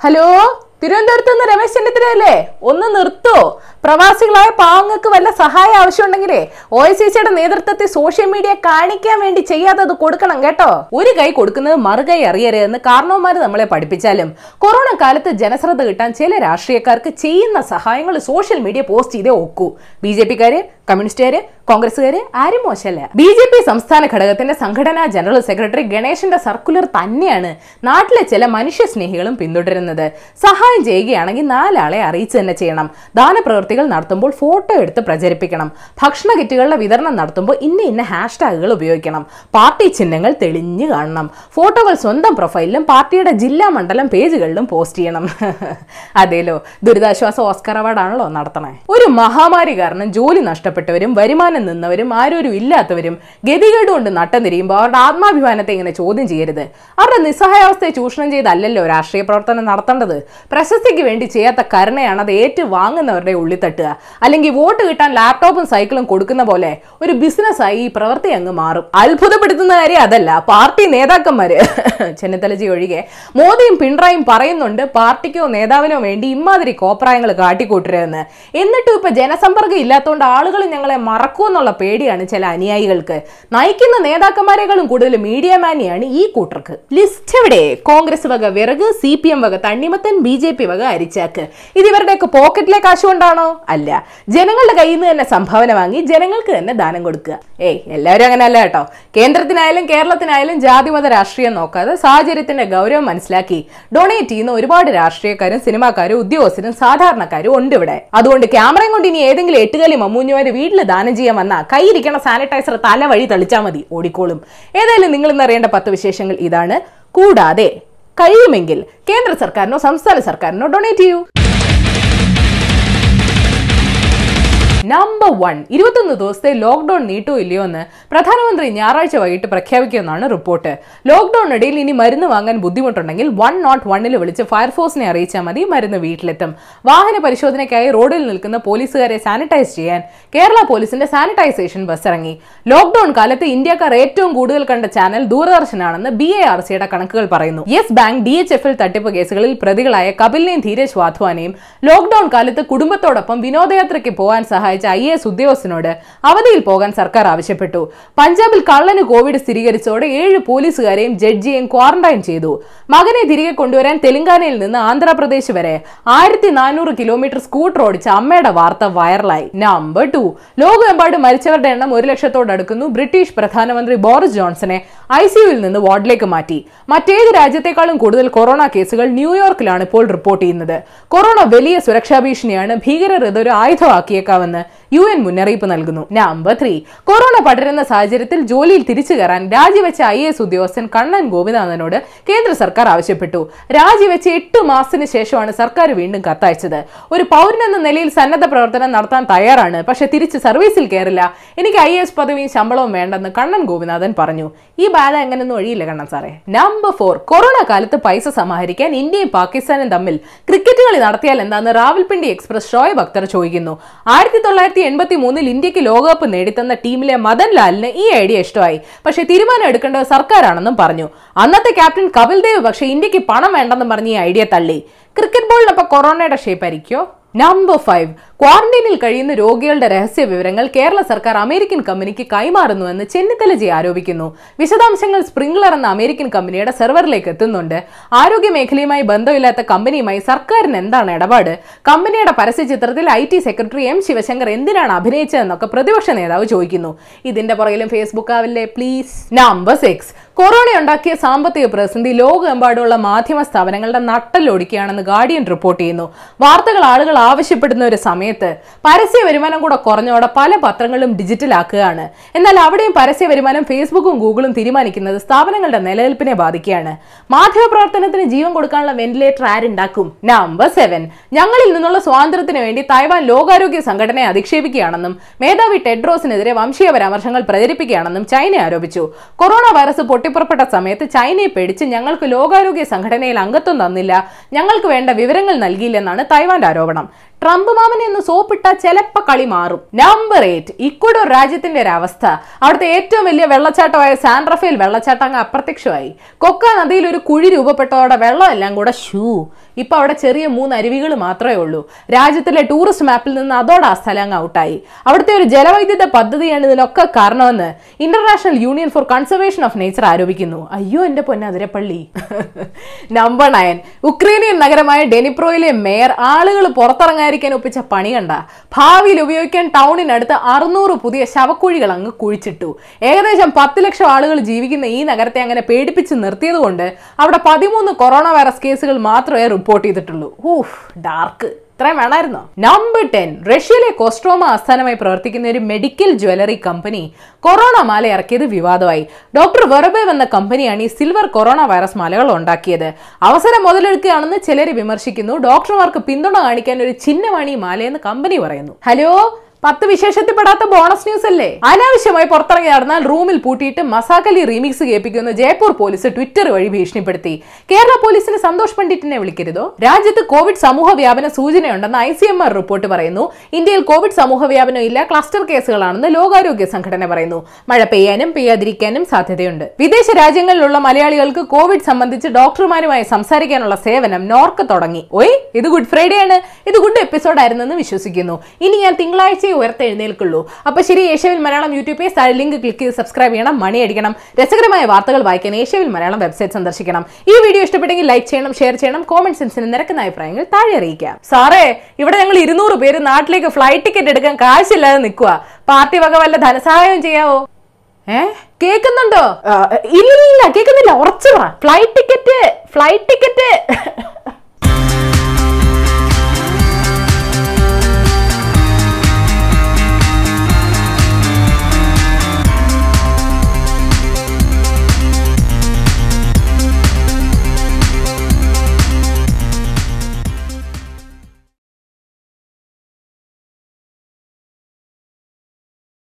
Hello? തിരുവനന്തപുരത്ത് നിന്ന് രമേശ് ചെന്നിത്തലയല്ലേ? ഒന്ന് നിർത്തോ. പ്രവാസികളായ പാവങ്ങൾക്ക് വല്ല സഹായം ആവശ്യമുണ്ടെങ്കിലേ ഒ ഐ സി സിയുടെ നേതൃത്വത്തിൽ സോഷ്യൽ മീഡിയ കാണിക്കാൻ വേണ്ടി ചെയ്യാതെ അത് കൊടുക്കണം കേട്ടോ. ഒരു കൈ കൊടുക്കുന്നത് മറുകൈ അറിയരുത് എന്ന് കാരണവന്മാര് നമ്മളെ പഠിപ്പിച്ചാലും കൊറോണ കാലത്ത് ജനശ്രദ്ധ കിട്ടാൻ ചില രാഷ്ട്രീയക്കാർക്ക് ചെയ്യുന്ന സഹായങ്ങൾ സോഷ്യൽ മീഡിയ പോസ്റ്റ് ചെയ്തേ ഒക്കൂ. ബി ജെ കമ്മ്യൂണിസ്റ്റുകാര് കോൺഗ്രസുകാര് ആരും മോശമല്ല. ബി ജെ പി സംസ്ഥാന ഘടകത്തിന്റെ സംഘടനാ ജനറൽ സെക്രട്ടറി ഗണേശന്റെ സർക്കുലർ തന്നെയാണ് നാട്ടിലെ ചില മനുഷ്യ സ്നേഹികളും പിന്തുടരുന്നത്. സഹായം ചെയ്യുകയാണെങ്കിൽ നാലാളെ അറിയിച്ചു തന്നെ ചെയ്യണം. ദാനപ്രവൃത്തികൾ നടത്തുമ്പോൾ ഫോട്ടോ എടുത്ത് പ്രചരിപ്പിക്കണം. ഭക്ഷണ കിറ്റുകളുടെ വിതരണം നടത്തുമ്പോൾ ഇന്ന ഇന്ന ഹാഷ്ടാഗുകൾ ഉപയോഗിക്കണം. പാർട്ടി ചിഹ്നങ്ങൾ തെളിഞ്ഞു കാണണം. ഫോട്ടോകൾ സ്വന്തം പ്രൊഫൈലിലും പാർട്ടിയുടെ ജില്ലാ മണ്ഡലം പേജുകളിലും പോസ്റ്റ് ചെയ്യണം. അതേലോ. ദുരിതാശ്വാസ ഓസ്കർ അവാർഡാണല്ലോ നടത്തണേ. ഒരു മഹാമാരി കാരണം ജോലി നഷ്ടപ്പെട്ടവരും വരുമാനം നിന്നവരും ആരോരും ഇല്ലാത്തവരും ഗതികേട് കൊണ്ട് നട്ടം തിരിയുമ്പോൾ അവരുടെ ആത്മാഭിമാനത്തെ ഇങ്ങനെ ചോദ്യം ചെയ്യരുത്. അവരുടെ നിസ്സഹായാവസ്ഥയെ ചൂഷണം ചെയ്തല്ലല്ലോ രാഷ്ട്രീയ പ്രവർത്തനം നടത്തേണ്ടത്. പ്രശസ്തിക്ക് വേണ്ടി ചെയ്യാത്ത കരുണയാണ് അത് ഏറ്റു വാങ്ങുന്നവരുടെ തട്ടുക. അല്ലെങ്കിൽ വോട്ട് കിട്ടാൻ ലാപ്ടോപ്പും സൈക്കിളും കൊടുക്കുന്ന പോലെ ഒരു ബിസിനസ്സായി ഈ പ്രവൃത്തി അങ്ങ് മാറും. അത്ഭുതപ്പെടുത്തുന്ന കാര്യം അതല്ല. പാർട്ടി നേതാക്കന്മാര് ചെന്നിത്തലജി ഒഴികെ മോദിയും പിണറായും പറയുന്നുണ്ട് പാർട്ടിക്കോ നേതാവിനോ വേണ്ടി ഇമാതിരി കോപ്രായങ്ങൾ കാട്ടിക്കൂട്ടരുതെന്ന്. എന്നിട്ടും ഇപ്പൊ ജനസമ്പർക്കം ഇല്ലാത്തതുകൊണ്ട് ആളുകൾ ഞങ്ങളെ മറക്കൂ എന്നുള്ള പേടിയാണ് ചില അനുയായികൾക്ക്. നയിക്കുന്ന നേതാക്കന്മാരെക്കാളും കൂടുതൽ മീഡിയ മാനിയാണ് ഈ കൂട്ടർക്ക്. ലിസ്റ്റ് എവിടെ? കോൺഗ്രസ് വക വിറക് സി പി എം വക തണ്ണിമത്തൻ ബി ജെ പി വക അരിച്ചാക്ക്. ഇത് ഇവരുടെയൊക്കെ പോക്കറ്റിലെ കാശുകൊണ്ടാണോ? അല്ല. ജനങ്ങളുടെ കയ്യിൽ നിന്ന് തന്നെ സംഭാവന വാങ്ങി ജനങ്ങൾക്ക് തന്നെ ദാനം കൊടുക്കുക. ഏയ് എല്ലാവരും അങ്ങനെ അല്ല കേട്ടോ. കേന്ദ്രത്തിനായാലും കേരളത്തിനായാലും ജാതിമത രാഷ്ട്രീയം നോക്കാതെ സാഹചര്യത്തിന്റെ ഗൗരവം മനസ്സിലാക്കി ഡൊണേറ്റ് ചെയ്യുന്ന ഒരുപാട് രാഷ്ട്രീയക്കാരും സിനിമാക്കാരും ഉദ്യോഗസ്ഥരും സാധാരണക്കാരും ഉണ്ട് ഇവിടെ. അതുകൊണ്ട് ക്യാമറയും കൊണ്ട് ഇനി ഏതെങ്കിലും എട്ടുകാലി മമ്മൂഞ്ഞുമാര് വീട്ടിൽ ദാനം ചെയ്യാൻ വന്നാൽ കൈയിരിക്കണ സാനിറ്റൈസർ തല വഴി തെളിച്ചാൽ മതി ഓടിക്കോളും. ഏതായാലും നിങ്ങൾ ഇന്ന് അറിയേണ്ട പത്ത് വിശേഷങ്ങൾ ഇതാണ്. കൂടാതെ കഴിയുമെങ്കിൽ കേന്ദ്ര സർക്കാരിനോ സംസ്ഥാന സർക്കാരിനോ ഡൊണേറ്റ് ചെയ്യൂ. നമ്പർ വൺ ഇരുപത്തൊന്ന് ദിവസത്തെ ലോക്ക്ഡൌൺ നീട്ടോ ഇല്ലയോ എന്ന് പ്രധാനമന്ത്രി ഞായറാഴ്ച വൈകിട്ട് പ്രഖ്യാപിക്കുമെന്നാണ് റിപ്പോർട്ട്. ലോക്ക്ഡൌണിനിടയിൽ ഇനി മരുന്ന് വാങ്ങാൻ ബുദ്ധിമുട്ടുണ്ടെങ്കിൽ വൺ നോട്ട് വണ്ണിൽ വിളിച്ച് ഫയർഫോഴ്സിനെ അറിയിച്ചാൽ മതി മരുന്ന് വീട്ടിലെത്തും. വാഹന പരിശോധനയ്ക്കായി റോഡിൽ നിൽക്കുന്ന പോലീസുകാരെ സാനിറ്റൈസ് ചെയ്യാൻ കേരള പോലീസിന്റെ സാനിറ്റൈസേഷൻ ബസ് ഇറങ്ങി. ലോക്ക്ഡൌൺ കാലത്ത് ഇന്ത്യക്കാർ ഏറ്റവും കൂടുതൽ കണ്ട ചാനൽ ദൂരദർശനാണെന്ന് ബി എ ആർ സിയുടെ കണക്കുകൾ പറയുന്നു. Yes bank D H F L തട്ടിപ്പ് കേസുകളിൽ പ്രതികളായ കപിലിനെയും ധീരജ് വാധ്വാനെയും ലോക്ക്ഡൌൺ കാലത്ത് കുടുംബത്തോടൊപ്പം വിനോദയാത്രയ്ക്ക് പോകാൻ സഹായിച്ച. ഐ എസ് ഉദ്യോഗസ്ഥനോട് അവധിയിൽ പോകാൻ സർക്കാർ ആവശ്യപ്പെട്ടു. പഞ്ചാബിൽ കള്ളന് കോവിഡ് സ്ഥിരീകരിച്ചതോടെ ഏഴ് പോലീസുകാരെയും ജഡ്ജിയെയും ക്വാറന്റൈൻ ചെയ്തു. മകനെ തിരികെ കൊണ്ടുവരാൻ തെലങ്കാനയിൽ നിന്ന് ആന്ധ്രാപ്രദേശ് വരെ ആയിരത്തി നാനൂറ് കിലോമീറ്റർ സ്കൂട്ടർ ഓടിച്ച അമ്മയുടെ വാർത്ത വൈറലായി. Number two. ലോകമെമ്പാടും മരിച്ചവരുടെ എണ്ണം ഒരു ലക്ഷത്തോടടുക്കുന്നു ബ്രിട്ടീഷ് പ്രധാനമന്ത്രി ബോറിസ് ജോൺസനെ ഐ സിയുവിൽ നിന്ന് വാർഡിലേക്ക് മാറ്റി. മറ്റേത് രാജ്യത്തെക്കാളും കൂടുതൽ കൊറോണ കേസുകൾ ന്യൂയോർക്കിലാണ് ഇപ്പോൾ റിപ്പോർട്ട് ചെയ്യുന്നത്. കൊറോണ വലിയ സുരക്ഷാ ഭീഷണിയാണ് ഭീകരർ ഇതൊരു ആയുധമാക്കിയേക്കാമെന്ന് യു എൻ മുന്നറിയിപ്പ് നൽകുന്നു. നമ്പർ ത്രീ കൊറോണ പടരുന്ന സാഹചര്യത്തിൽ ജോലിയിൽ തിരിച്ചു കയറാൻ രാജിവെച്ച ഐ എസ് ഉദ്യോഗസ്ഥൻ കണ്ണൻ ഗോപിനാഥനോട് കേന്ദ്ര സർക്കാർ ആവശ്യപ്പെട്ടു. രാജിവെച്ച് എട്ട് മാസത്തിന് ശേഷമാണ് സർക്കാർ വീണ്ടും കത്തയച്ചത്. ഒരു പൗരനെന്ന നിലയിൽ സന്നദ്ധ പ്രവർത്തനം നടത്താൻ തയ്യാറാണ്. പക്ഷെ തിരിച്ച് സർവീസിൽ കയറില്ല. എനിക്ക് ഐ എസ് പദവിയും ശമ്പളവും വേണ്ടെന്ന് കണ്ണൻ ഗോപിനാഥൻ പറഞ്ഞു. ഈ ബാധ എങ്ങനെയൊന്നും ഒഴിയില്ല കണ്ണൻ സാറേ. നമ്പർ ഫോർ കൊറോണ കാലത്ത് പൈസ സമാഹരിക്കാൻ ഇന്ത്യയും പാകിസ്ഥാനും തമ്മിൽ ക്രിക്കറ്റ് കളി നടത്തിയാൽ എന്താന്ന് റാവൽപിണ്ടി എക്സ്പ്രസ് ഷോയബ് ഭക്തർ ചോദിക്കുന്നു. ആയിരത്തി തൊള്ളായിരത്തി എൺപത്തി മൂന്നിൽ ഇന്ത്യയ്ക്ക് ലോകകപ്പ് നേടിത്തന്ന ടീമിലെ മദൻ ലാലിന് ഈ ഐഡിയ ഇഷ്ടമായി. പക്ഷേ തീരുമാനം എടുക്കേണ്ടത് സർക്കാരാണെന്നും പറഞ്ഞു. അന്നത്തെ ക്യാപ്റ്റൻ കപിൽ ദേവ് പക്ഷെ ഇന്ത്യയ്ക്ക് പണം വേണ്ടെന്നും പറഞ്ഞ് ഈ ഐഡിയ തള്ളി. ക്രിക്കറ്റ് ബോളിനൊപ്പം കൊറോണയുടെ ഷേപ്പ് നമ്പർ ഫൈവ് ക്വാറന്റൈനിൽ കഴിയുന്ന രോഗികളുടെ രഹസ്യ വിവരങ്ങൾ കേരള സർക്കാർ അമേരിക്കൻ കമ്പനിക്ക് കൈമാറുന്നുവെന്ന് ചെന്നിത്തലജി ആരോപിക്കുന്നു. വിശദാംശങ്ങൾ സ്പ്രിംഗ്ലർ എന്ന അമേരിക്കൻ കമ്പനിയുടെ സെർവറിലേക്ക് എത്തുന്നുണ്ട്. ആരോഗ്യ മേഖലയുമായി ബന്ധമില്ലാത്ത കമ്പനിയുമായി സർക്കാരിന് എന്താണ് ഇടപാട്? കമ്പനിയുടെ പരസ്യ ചിത്രത്തിൽ I T secretary M Sivasankar എന്തിനാണ് അഭിനയിച്ചതെന്നൊക്കെ പ്രതിപക്ഷ നേതാവ് ചോദിക്കുന്നു. ഇതിന്റെ പുറകിലും ഫേസ്ബുക്ക് ആവില്ലേ? പ്ലീസ് നമ്പർ സിക്സ് കൊറോണ ഉണ്ടാക്കിയ സാമ്പത്തിക പ്രതിസന്ധി ലോകമെമ്പാടുമുള്ള മാധ്യമ സ്ഥാപനങ്ങളുടെ നട്ടലൊടിക്കുകയാണെന്ന് ഗാർഡിയൻ റിപ്പോർട്ട് ചെയ്യുന്നു. വാർത്തകൾ ആളുകൾ ആവശ്യപ്പെടുന്ന ഒരു സമയത്ത് പരസ്യ വരുമാനം കൂടെ കുറഞ്ഞോടെ പല പത്രങ്ങളും ഡിജിറ്റലാക്കുകയാണ്. എന്നാൽ അവിടെയും പരസ്യ വരുമാനം ഫേസ്ബുക്കും ഗൂഗിളും തീരുമാനിക്കുന്നത് സ്ഥാപനങ്ങളുടെ നിലനിൽപ്പിനെ ബാധിക്കുകയാണ്. മാധ്യമപ്രവർത്തനത്തിന് ജീവൻ കൊടുക്കാനുള്ള വെന്റിലേറ്റർ ആരുണ്ടാക്കും? നമ്പർ സെവൻ ഞങ്ങളിൽ നിന്നുള്ള സ്വാതന്ത്ര്യത്തിന് വേണ്ടി തായ്വാൻ ലോകാരോഗ്യ സംഘടനയെ അധിക്ഷേപിക്കുകയാണെന്നും മേധാവി ടെഡ്രോസിനെതിരെ വംശീയ പരാമർശങ്ങൾ പ്രചരിപ്പിക്കുകയാണെന്നും ചൈന ആരോപിച്ചു. കൊറോണ വൈറസ് പൊട്ടിപ്പുറപ്പെട്ട സമയത്ത് ചൈനയെ പേടിച്ച് ഞങ്ങൾക്ക് ലോകാരോഗ്യ സംഘടനയിൽ അംഗത്വം തന്നില്ല ഞങ്ങൾക്ക് വേണ്ട വിവരങ്ങൾ നൽകിയില്ലെന്നാണ് തായ്വാന്റെ ആരോപണം. ട്രംപ് മാമനെ ഒന്ന് സോപ്പിട്ട ചിലപ്പോ കളി മാറും. നമ്പർ എയ്റ്റ് ഇക്വഡോർ രാജ്യത്തിന്റെ ഒരു അവസ്ഥ. അവിടുത്തെ ഏറ്റവും വലിയ വെള്ളച്ചാട്ടമായ സാൻഡ്രഫയിൽ വെള്ളച്ചാട്ടം അങ്ങ് അപ്രത്യക്ഷമായി. കൊക്ക നദിയിൽ ഒരു കുഴി രൂപപ്പെട്ടതോടെ വെള്ളമെല്ലാം കൂടെ ഷൂ ഇപ്പൊ അവിടെ ചെറിയ മൂന്ന് അരുവികൾ മാത്രമേ ഉള്ളൂ. രാജ്യത്തിലെ ടൂറിസ്റ്റ് മാപ്പിൽ നിന്ന് അതോടെ ആ സ്ഥലം അങ്ങ് ഔട്ടായി. അവിടുത്തെ ഒരു ജലവൈദ്യുത പദ്ധതിയാണ് ഇതിനൊക്കെ കാരണമെന്ന് International Union for Conservation of Nature ആരോപിക്കുന്നു. അയ്യോ എന്റെ പൊന്നതിരപ്പള്ളി നമ്പർ നയൻ ഉക്രൈനിയൻ നഗരമായ ഡെനിപ്രോയിലെ മേയർ ആളുകൾ പുറത്തിറങ്ങാതിരിക്കാൻ ഒപ്പിച്ച പണി കണ്ട. ഭാവിയിൽ ഉപയോഗിക്കാൻ ടൗണിനടുത്ത് അറുന്നൂറ് പുതിയ ശവക്കുഴികൾ അങ്ങ് കുഴിച്ചിട്ടു. ഏകദേശം പത്ത് ലക്ഷം ആളുകൾ ജീവിക്കുന്ന ഈ നഗരത്തെ അങ്ങനെ പേടിപ്പിച്ച് നിർത്തിയതുകൊണ്ട് അവിടെ പതിമൂന്ന് കൊറോണ വൈറസ് കേസുകൾ മാത്രമേ റിപ്പോർട്ട് ചെയ്തിട്ടുള്ളൂ. Oof dark. ഇത്രയും വേണമായിരുന്നോ നമ്പർ ടെൻ റഷ്യയിലെ കോസ്ട്രോമ ആസ്ഥാനമായി പ്രവർത്തിക്കുന്ന ഒരു മെഡിക്കൽ ജ്വല്ലറി കമ്പനി കൊറോണ മാല ഇറക്കിയത് വിവാദമായി. ഡോക്ടർ വെറബേവ് എന്ന കമ്പനിയാണ് ഈ സിൽവർ കൊറോണ വൈറസ് മാലകൾ ഉണ്ടാക്കിയത്. അവസരം മുതലെടുക്കുകയാണെന്ന് ചിലർ വിമർശിക്കുന്നു. ഡോക്ടർമാർക്ക് പിന്തുണ കാണിക്കാൻ ഒരു ചിഹ്നമാണ് ഈ മാലയെന്ന് കമ്പനി പറയുന്നു. ഹലോ പത്ത് വിശേഷത്തിൽപ്പെടാത്ത ബോണസ് ന്യൂസ് അല്ലേ അനാവശ്യമായി പുറത്തിറങ്ങി നടന്നാൽ റൂമിൽ പൂട്ടിയിട്ട് മസാക്കലി റീമിക്സ് കേൾപ്പിക്കുന്ന ജയ്പൂർ പോലീസ് ട്വിറ്റർ വഴി ഭീഷണിപ്പെടുത്തി. കേരള പോലീസിന് സന്തോഷ് പണ്ഡിറ്റിനെ വിളിക്കരുതോ? രാജ്യത്ത് കോവിഡ് സമൂഹ വ്യാപന സൂചനയുണ്ടെന്ന് I C M R report പറയുന്നു. ഇന്ത്യയിൽ കോവിഡ് സമൂഹ വ്യാപനം ഇല്ല ക്ലസ്റ്റർ കേസുകളാണെന്ന് ലോകാരോഗ്യ സംഘടന പറയുന്നു. മഴ പെയ്യാനും പെയ്യാതിരിക്കാനും സാധ്യതയുണ്ട്. വിദേശ രാജ്യങ്ങളിലുള്ള മലയാളികൾക്ക് കോവിഡ് സംബന്ധിച്ച് ഡോക്ടർമാരുമായി സംസാരിക്കാനുള്ള സേവനം നോർക്ക് തുടങ്ങി. ഓയ് ഇത് ഗുഡ് ഫ്രൈഡേ ആണ്. ഇത് ഗുഡ് എപ്പിസോഡ് ആയിരുന്നെന്ന് വിശ്വസിക്കുന്നു. ഇനി ഞാൻ തിങ്കളാഴ്ച ഉയർത്തെഴുന്നേൽക്കുള്ളൂ. അപ്പൊ ശരി ഏഷ്യവിൽ മലയാളം യൂട്യൂബ് പേജ് താഴെ ലിങ്ക് ക്ലിക്ക് ചെയ്ത് സബ്സ്ക്രൈബ് ചെയ്യണം മണി അടിക്കണം. രസകരമായ വാർത്തകൾ വായിക്കാൻ ഏഷ്യവിൽ മലയാളം വെബ്സൈറ്റ് സന്ദർശിക്കണം. ഈ വീഡിയോ ഇഷ്ടപ്പെട്ടെങ്കിൽ ലൈക്ക് ചെയ്യണം ഷെയർ ചെയ്യണം കോമന്റ് സെൻസിന് നിരക്കുന്ന അഭിപ്രായങ്ങൾ താഴെ അറിയിക്കാം. സാറേ ഇവിടെ ഞങ്ങൾ ഇരുന്നൂറ് പേര് നാട്ടിലേക്ക് ഫ്ലൈറ്റ് ടിക്കറ്റ് എടുക്കാൻ കാശില്ലാതെ നിൽക്കുക പാർട്ടി വക വല്ല ധനസഹായം ചെയ്യാവോ? ഏ? കേൾക്കുന്നുണ്ടോ? ഇല്ല കേൾക്കുന്നില്ല. ഉറച്ചു ഫ്ലൈറ്റ് ടിക്കറ്റ് ഫ്ലൈറ്റ് ടിക്കറ്റ്